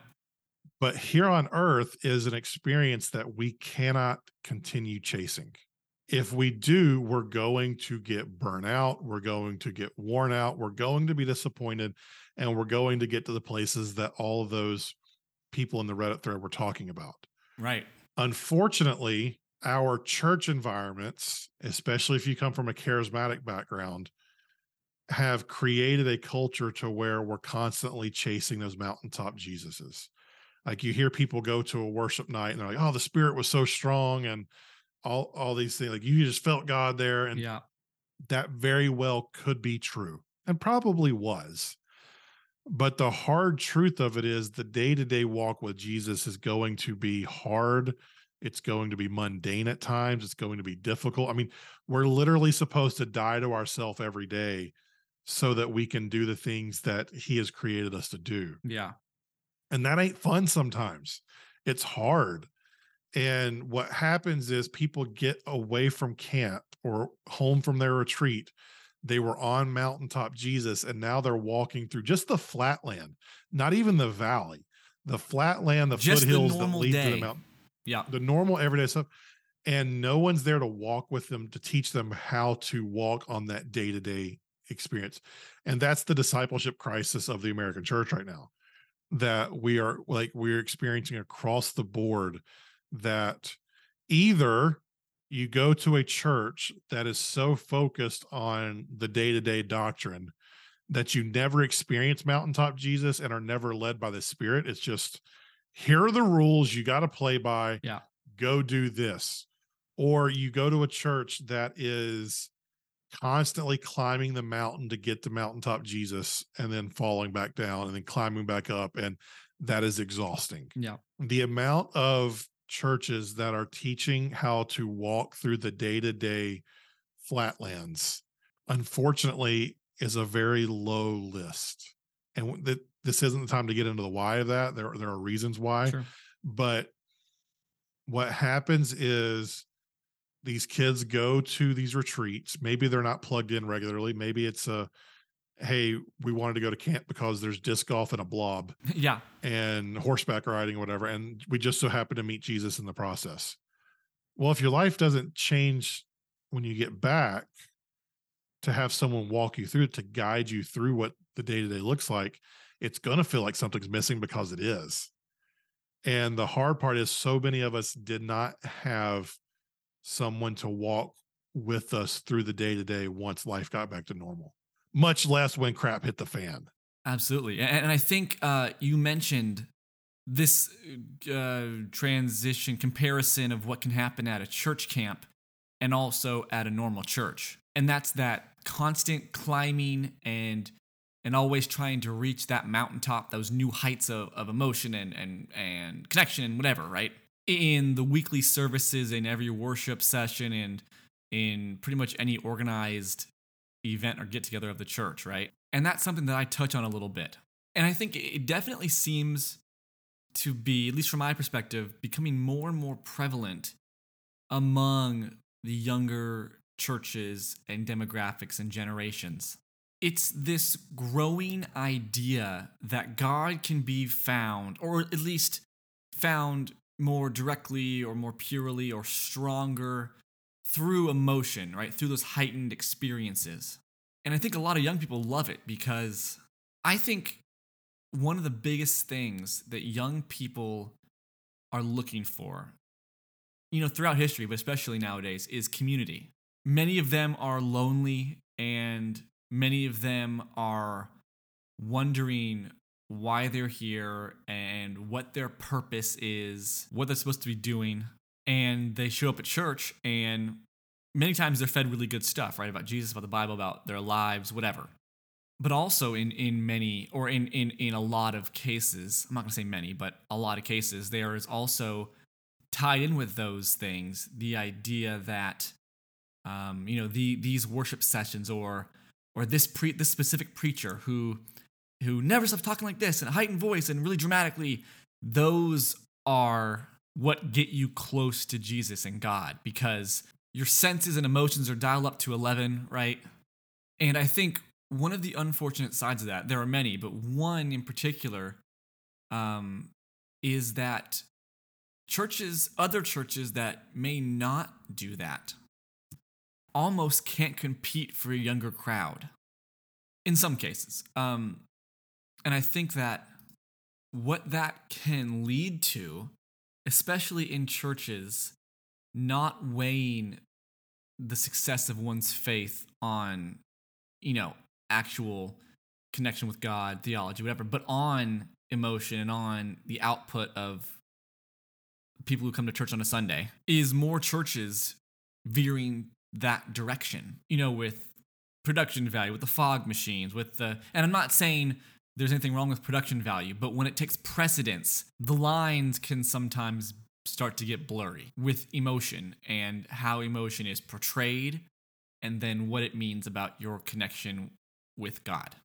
But here on earth is an experience that we cannot continue chasing if we do we're going to get burnt out we're going to get worn out we're going to be disappointed and we're going to get to the places that all of those people in the reddit thread were talking about. Right. Unfortunately our church environments especially if you come from a charismatic background have created a culture to where we're constantly chasing those mountaintop jesuses. Like you hear people go to a worship night and they're like oh the spirit was so strong and all all these things like you just felt god there and yeah. that very well could be true and probably was. But the hard truth of it is the day to day walk with Jesus is going to be hard. It's going to be mundane at times. It's going to be difficult. I mean, we're literally supposed to die to ourselves every day so that we can do the things that he has created us to do. Yeah. And that ain't fun sometimes. It's hard. And what happens is people get away from camp or home from their retreat. They were on Mountaintop Jesus, and now they're walking through just the flatland, not even the valley, the flatland, the Just the foothills that normal lead to the mountain, Yeah. the normal everyday stuff. And no one's there to walk with them to teach them how to walk on that day to day experience. And that's the discipleship crisis of the American church right now that we are like we're experiencing across the board that either you go to a church that is so focused on the day-to-day doctrine that you never experience mountaintop Jesus and are never led by the spirit it's just here are the rules you got to play by Yeah. go do this or you go to a church that is constantly climbing the mountain to get to mountaintop Jesus and then falling back down and then climbing back up and that is exhausting Yeah. the amount of churches that are teaching how to walk through the day-to-day flatlands unfortunately is a very low list and that this isn't the time to get into the why of that there, there are reasons why Sure. but what happens is these kids go to these retreats. Maybe they're not plugged in regularly. Maybe it's a, hey, we wanted to go to camp because there's disc golf and a blob yeah. and horseback riding or whatever. And we just so happen to meet Jesus in the process. Well, if your life doesn't change when you get back, to have someone walk you through it to guide you through what the day to day looks like, it's going to feel like something's missing because it is. And the hard part is, so many of us did not have someone to walk with us through the day to day once life got back to normal, much less when crap hit the fan. Absolutely. And, and I think uh, you mentioned this uh, transition comparison of what can happen at a church camp and also at a normal church. And that's that constant climbing and and always trying to reach that mountaintop, those new heights of, of emotion and, and and connection and whatever, right? In the weekly services, in every worship session, and in pretty much any organized event or get together of the church, right? And that's something that I touch on a little bit. And I think it definitely seems to be, at least from my perspective, becoming more and more prevalent among the younger churches and demographics and generations. It's this growing idea that God can be found, or at least found more directly or more purely or stronger through emotion, right? Through those heightened experiences. And I think a lot of young people love it because I think one of the biggest things that young people are looking for, you know, throughout history, but especially nowadays, is community many of them are lonely and many of them are wondering why they're here and what their purpose is, what they're supposed to be doing. And they show up at church and many times they're fed really good stuff, right? About Jesus, about the Bible, about their lives, whatever. But also in in many or in in in a lot of cases, I'm not gonna say many, but a lot of cases, there is also tied in with those things the idea that um, you know the these worship sessions or or this pre this specific preacher who who never stops talking like this in a heightened voice and really dramatically those are what get you close to Jesus and God because your senses and emotions are dialed up to 11 right and i think one of the unfortunate sides of that there are many but one in particular um, is that churches other churches that may not do that almost can't compete for a younger crowd in some cases. Um, and I think that what that can lead to, especially in churches, not weighing the success of one's faith on, you know, actual connection with God, theology, whatever, but on emotion and on the output of people who come to church on a Sunday, is more churches veering that direction, you know, with production value, with the fog machines, with the, and I'm not saying there's anything wrong with production value, but when it takes precedence, the lines can sometimes start to get blurry with emotion and how emotion is portrayed and then what it means about your connection with God.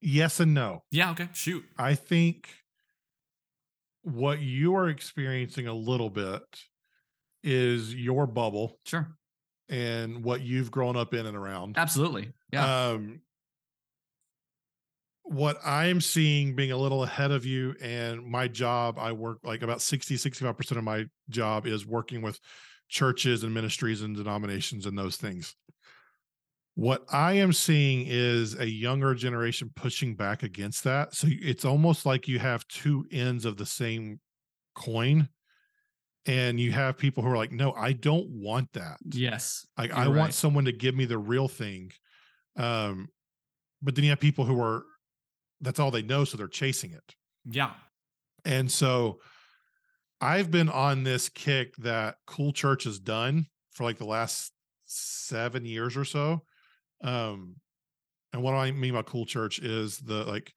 Yes and no. Yeah, okay, shoot. I think what you are experiencing a little bit is your bubble. Sure and what you've grown up in and around. Absolutely. Yeah. Um, what I'm seeing being a little ahead of you and my job, I work like about 60, 65% of my job is working with churches and ministries and denominations and those things. What I am seeing is a younger generation pushing back against that. So it's almost like you have two ends of the same coin and you have people who are like no i don't want that yes like i right. want someone to give me the real thing um but then you have people who are that's all they know so they're chasing it yeah and so i've been on this kick that cool church has done for like the last seven years or so um and what i mean by cool church is the like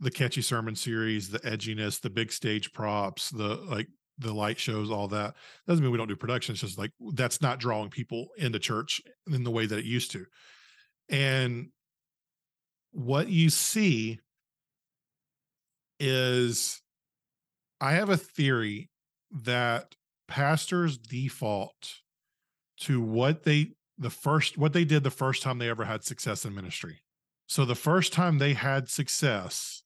the catchy sermon series the edginess the big stage props the like the light shows, all that. Doesn't mean we don't do production. It's just like that's not drawing people into church in the way that it used to. And what you see is I have a theory that pastors default to what they the first what they did the first time they ever had success in ministry. So the first time they had success,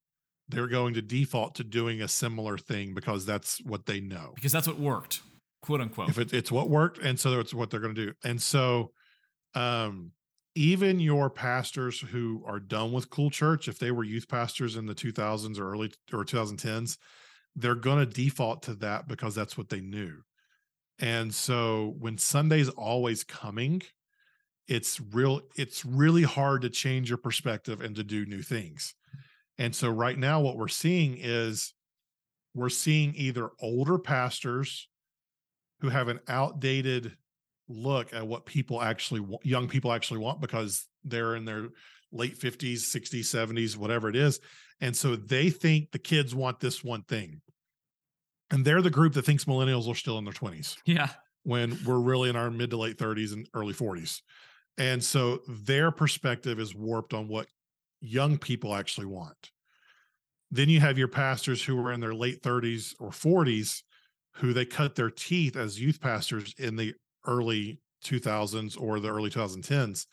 they're going to default to doing a similar thing because that's what they know. Because that's what worked, quote unquote. If it, it's what worked, and so it's what they're going to do. And so, um, even your pastors who are done with Cool Church, if they were youth pastors in the 2000s or early or 2010s, they're going to default to that because that's what they knew. And so when Sunday's always coming, it's real it's really hard to change your perspective and to do new things. And so right now what we're seeing is we're seeing either older pastors who have an outdated look at what people actually young people actually want because they're in their late 50s 60s 70s whatever it is and so they think the kids want this one thing. And they're the group that thinks millennials are still in their 20s yeah. when we're really in our mid to late 30s and early 40s and so their perspective is warped on what young people actually want. Then you have your pastors who are in their late 30s or 40s who they cut their teeth as youth pastors in the early 2000s or the early 2010s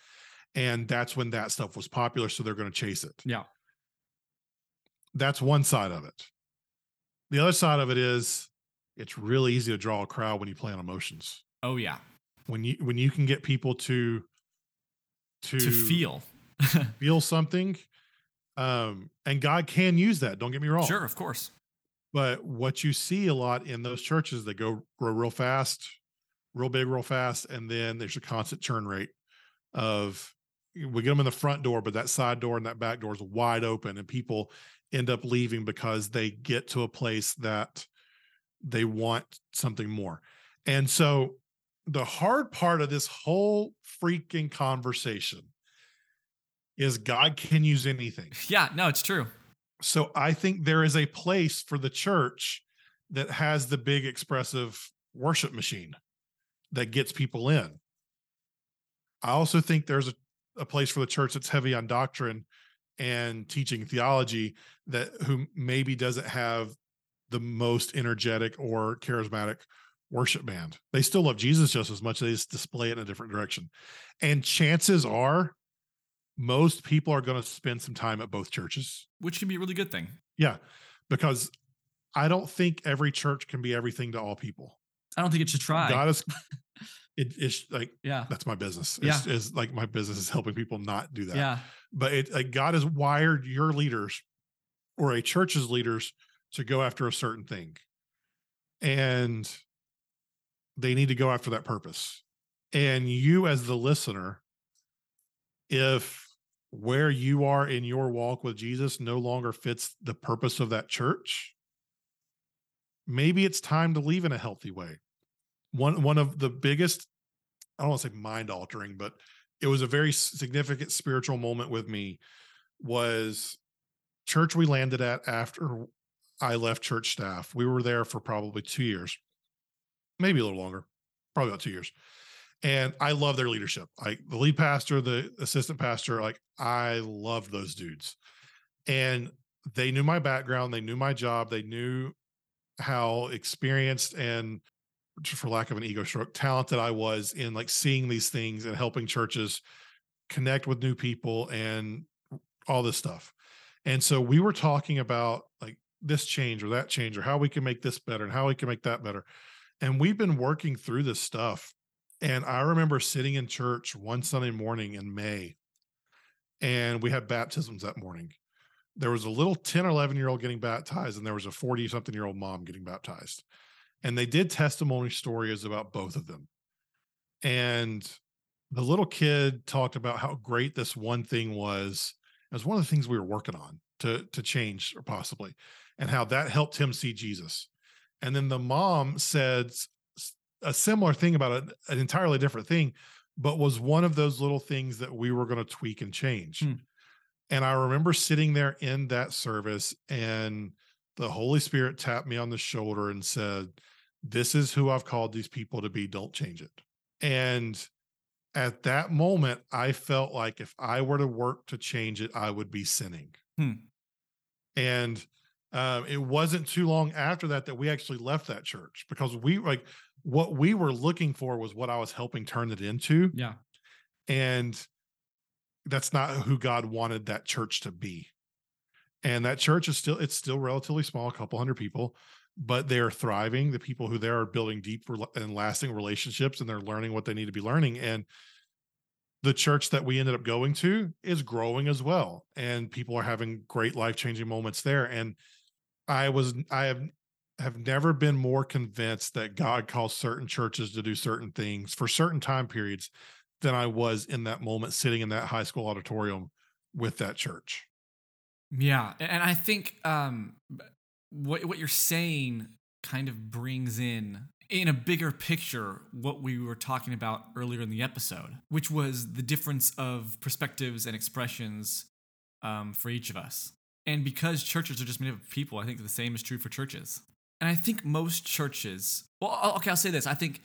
and that's when that stuff was popular so they're going to chase it. Yeah. That's one side of it. The other side of it is it's really easy to draw a crowd when you play on emotions. Oh yeah. When you when you can get people to to, to feel. feel something um and god can use that don't get me wrong. Sure of course. But what you see a lot in those churches that go grow real fast real big, real fast, and then there's a constant churn rate of we get them in the front door, but that side door and that back door is wide open, and people end up leaving because they get to a place that they want something more. And so the hard part of this whole freaking conversation is God can use anything. Yeah, no, it's true. So I think there is a place for the church that has the big expressive worship machine that gets people in. I also think there's a, a place for the church that's heavy on doctrine and teaching theology that who maybe doesn't have the most energetic or charismatic worship band. They still love Jesus just as much. They just display it in a different direction. And chances are most people are going to spend some time at both churches, which can be a really good thing. Yeah, because I don't think every church can be everything to all people. I don't think it should try. God is it is like yeah. that's my business. Yeah. it's, it's like my business is helping people not do that. Yeah. But it like god has wired your leaders or a church's leaders to go after a certain thing. And they need to go after that purpose. And you as the listener if where you are in your walk with jesus no longer fits the purpose of that church maybe it's time to leave in a healthy way. One one of the biggest i don't want to say mind altering but it was a very significant spiritual moment with me was church we landed at after i left church staff. We were there for probably two years maybe a little longer probably about two years. And i love their leadership. Like the lead pastor the assistant pastor like i love those dudes. And they knew my background they knew my job they knew how experienced and for lack of an ego stroke, talented I was in like seeing these things and helping churches connect with new people and all this stuff. And so we were talking about like this change or that change or how we can make this better and how we can make that better. And we've been working through this stuff. And I remember sitting in church one Sunday morning in May, and we had baptisms that morning. There was a little 10 or 11 year old getting baptized, and there was a 40 something year old mom getting baptized and they did testimony stories about both of them. And the little kid talked about how great this one thing was. It was one of the things we were working on to to change or possibly, and how that helped him see Jesus. And then the mom said a similar thing about an entirely different thing, but was one of those little things that we were going to tweak and change. Hmm. And I remember sitting there in that service, and the Holy Spirit tapped me on the shoulder and said, this is who I've called these people to be. Don't change it. And at that moment, I felt like if I were to work to change it, I would be sinning. Hmm. And um, it wasn't too long after that that we actually left that church because we like what we were looking for was what I was helping turn it into. Yeah. And that's not who God wanted that church to be. And that church is still, it's still relatively small, a couple hundred people, but they are thriving. The people who there are building deep and lasting relationships and they're learning what they need to be learning. And the church that we ended up going to is growing as well. And people are having great life changing moments there. And I was, I have, have never been more convinced that God calls certain churches to do certain things for certain time periods than I was in that moment sitting in that high school auditorium with that church. Yeah, and I think um, what what you're saying kind of brings in in a bigger picture what we were talking about earlier in the episode, which was the difference of perspectives and expressions um, for each of us. And because churches are just made up of people, I think the same is true for churches. And I think most churches, well, okay, I'll say this. I think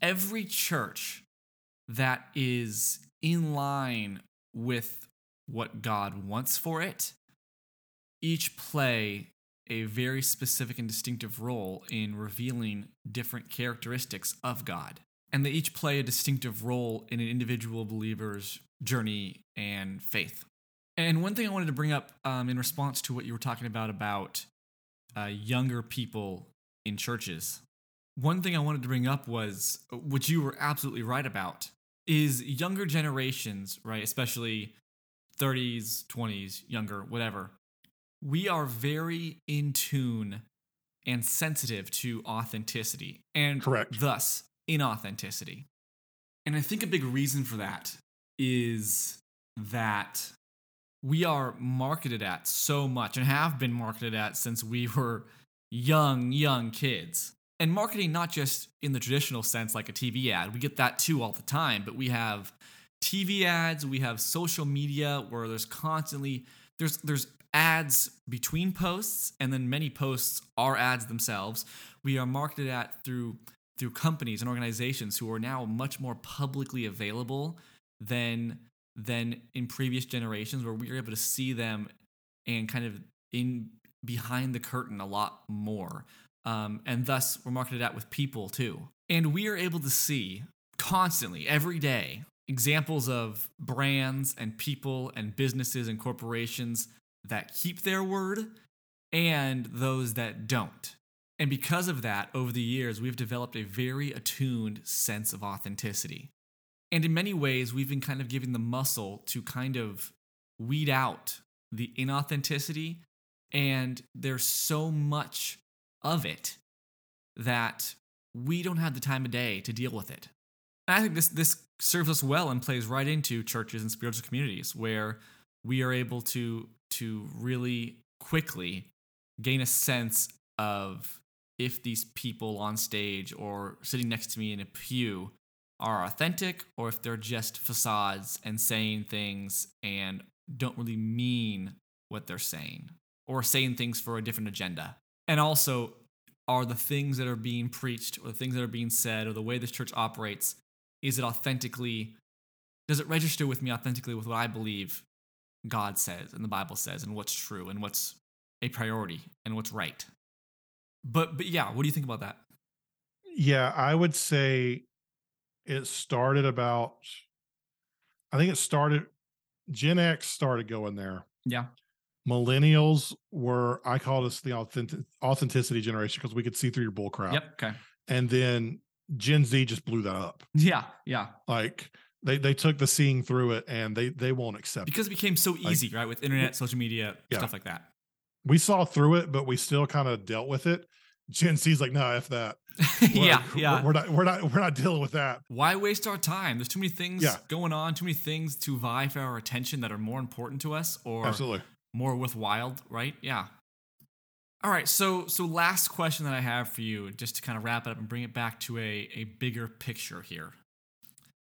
every church that is in line with what God wants for it, each play a very specific and distinctive role in revealing different characteristics of God. And they each play a distinctive role in an individual believer's journey and faith. And one thing I wanted to bring up um, in response to what you were talking about about uh, younger people in churches. One thing I wanted to bring up was uh, what you were absolutely right about is younger generations, right, especially 30s, 20s, younger, whatever. We are very in tune and sensitive to authenticity and correct thus inauthenticity. And I think a big reason for that is that we are marketed at so much and have been marketed at since we were young, young kids. And marketing, not just in the traditional sense like a TV ad, we get that too all the time, but we have TV ads, we have social media where there's constantly there's there's ads between posts and then many posts are ads themselves. We are marketed at through through companies and organizations who are now much more publicly available than than in previous generations where we were able to see them and kind of in behind the curtain a lot more. Um, and thus we're marketed at with people too. And we are able to see constantly, every day, examples of brands and people and businesses and corporations that keep their word and those that don't. And because of that, over the years, we've developed a very attuned sense of authenticity. And in many ways, we've been kind of giving the muscle to kind of weed out the inauthenticity. And there's so much of it that we don't have the time of day to deal with it. And I think this this serves us well and plays right into churches and spiritual communities where we are able to to really quickly gain a sense of if these people on stage or sitting next to me in a pew are authentic or if they're just facades and saying things and don't really mean what they're saying or saying things for a different agenda. And also, are the things that are being preached or the things that are being said or the way this church operates, is it authentically, does it register with me authentically with what I believe God says and the Bible says and what's true and what's a priority and what's right? But, but yeah, what do you think about that? Yeah, I would say it started about I think it started Gen X started going there. Yeah. Millennials were I call this the authentic authenticity generation because we could see through your bull crap. Yep. Okay. And then Gen Z just blew that up. Yeah. Yeah. Like they they took the seeing through it and they they won't accept because it, it became so easy, like, right? With internet, social media, yeah. stuff like that. We saw through it, but we still kind of dealt with it. Gen Z's like, no, f that. yeah, yeah. We're not we're not we're not dealing with that. Why waste our time? There's too many things yeah. going on, too many things to vie for our attention that are more important to us or Absolutely. More with Wild, right? Yeah. All right, so so last question that I have for you, just to kind of wrap it up and bring it back to a, a bigger picture here.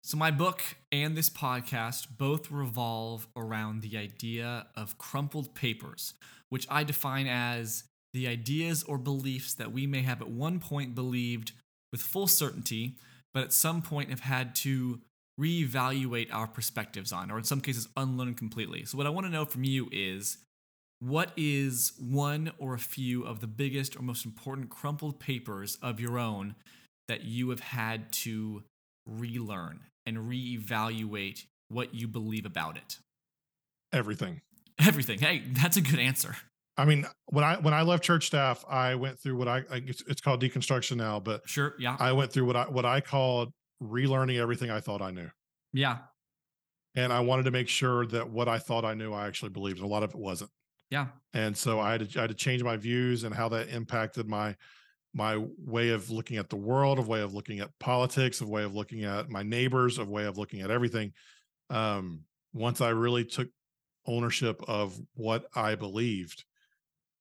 So my book and this podcast both revolve around the idea of crumpled papers, which I define as the ideas or beliefs that we may have at one point believed with full certainty, but at some point have had to reevaluate our perspectives on, or in some cases, unlearn completely. So, what I want to know from you is what is one or a few of the biggest or most important crumpled papers of your own that you have had to relearn and reevaluate what you believe about it? Everything. Everything. Hey, that's a good answer. I mean, when I when I left church staff, I went through what I, I it's, it's called deconstruction now, but Sure. Yeah. I went through what I what I called relearning everything I thought I knew. yeah. And I wanted to make sure that what I thought I knew I actually believed. And a lot of it wasn't. Yeah. And so I had to I had to change my views and how that impacted my my way of looking at the world, of way of looking at politics, of way of looking at my neighbors, of way of looking at everything. Um, once I really took ownership of what I believed,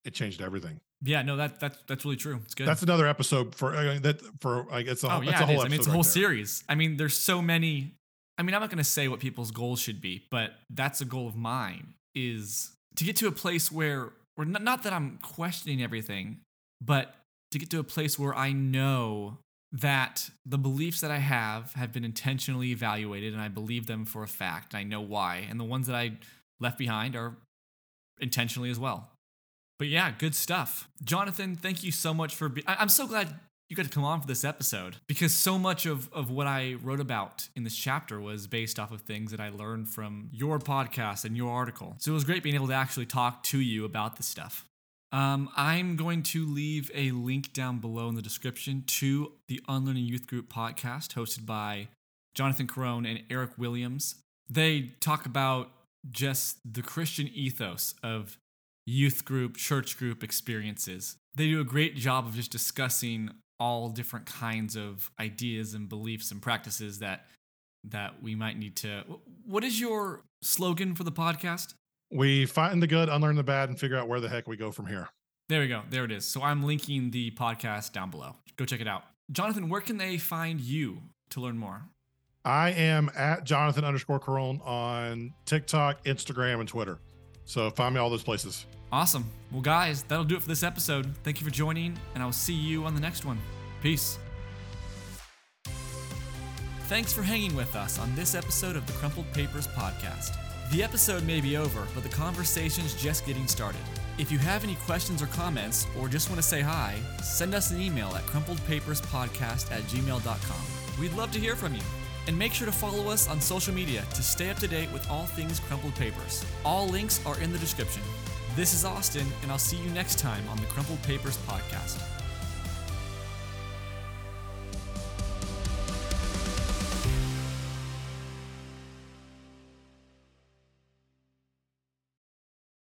it changed everything. Yeah. No, that that's that's really true. It's good. That's another episode for uh, that for I guess a, oh yeah, a whole. I mean, it's a whole right series. I mean, there's so many. I mean, I'm not going to say what people's goals should be, but that's a goal of mine is to get to a place where, or not, not that I'm questioning everything, but to get to a place where I know that the beliefs that I have have been intentionally evaluated and I believe them for a fact. I know why, and the ones that I left behind are intentionally as well. But yeah, good stuff. Jonathan, thank you so much for being. I'm so glad you got to come on for this episode because so much of, of what I wrote about in this chapter was based off of things that I learned from your podcast and your article. So it was great being able to actually talk to you about this stuff. Um, I'm going to leave a link down below in the description to the Unlearning Youth Group podcast hosted by Jonathan Carone and Eric Williams. They talk about just the Christian ethos of youth group, church group experiences. They do a great job of just discussing all different kinds of ideas and beliefs and practices that that we might need to What is your slogan for the podcast? We find the good, unlearn the bad, and figure out where the heck we go from here. There we go. There it is. So I'm linking the podcast down below. Go check it out. Jonathan, where can they find you to learn more? I am at Jonathan underscore Carone on TikTok, Instagram, and Twitter. So find me all those places. Awesome. Well, guys, that'll do it for this episode. Thank you for joining, and I'll see you on the next one. Peace. Thanks for hanging with us on this episode of the Crumpled Papers podcast. The episode may be over, but the conversation's just getting started. If you have any questions or comments, or just want to say hi, send us an email at crumpledpaperspodcast at gmail.com. We'd love to hear from you. And make sure to follow us on social media to stay up to date with all things Crumpled Papers. All links are in the description. This is Austin, and I'll see you next time on the Crumpled Papers podcast.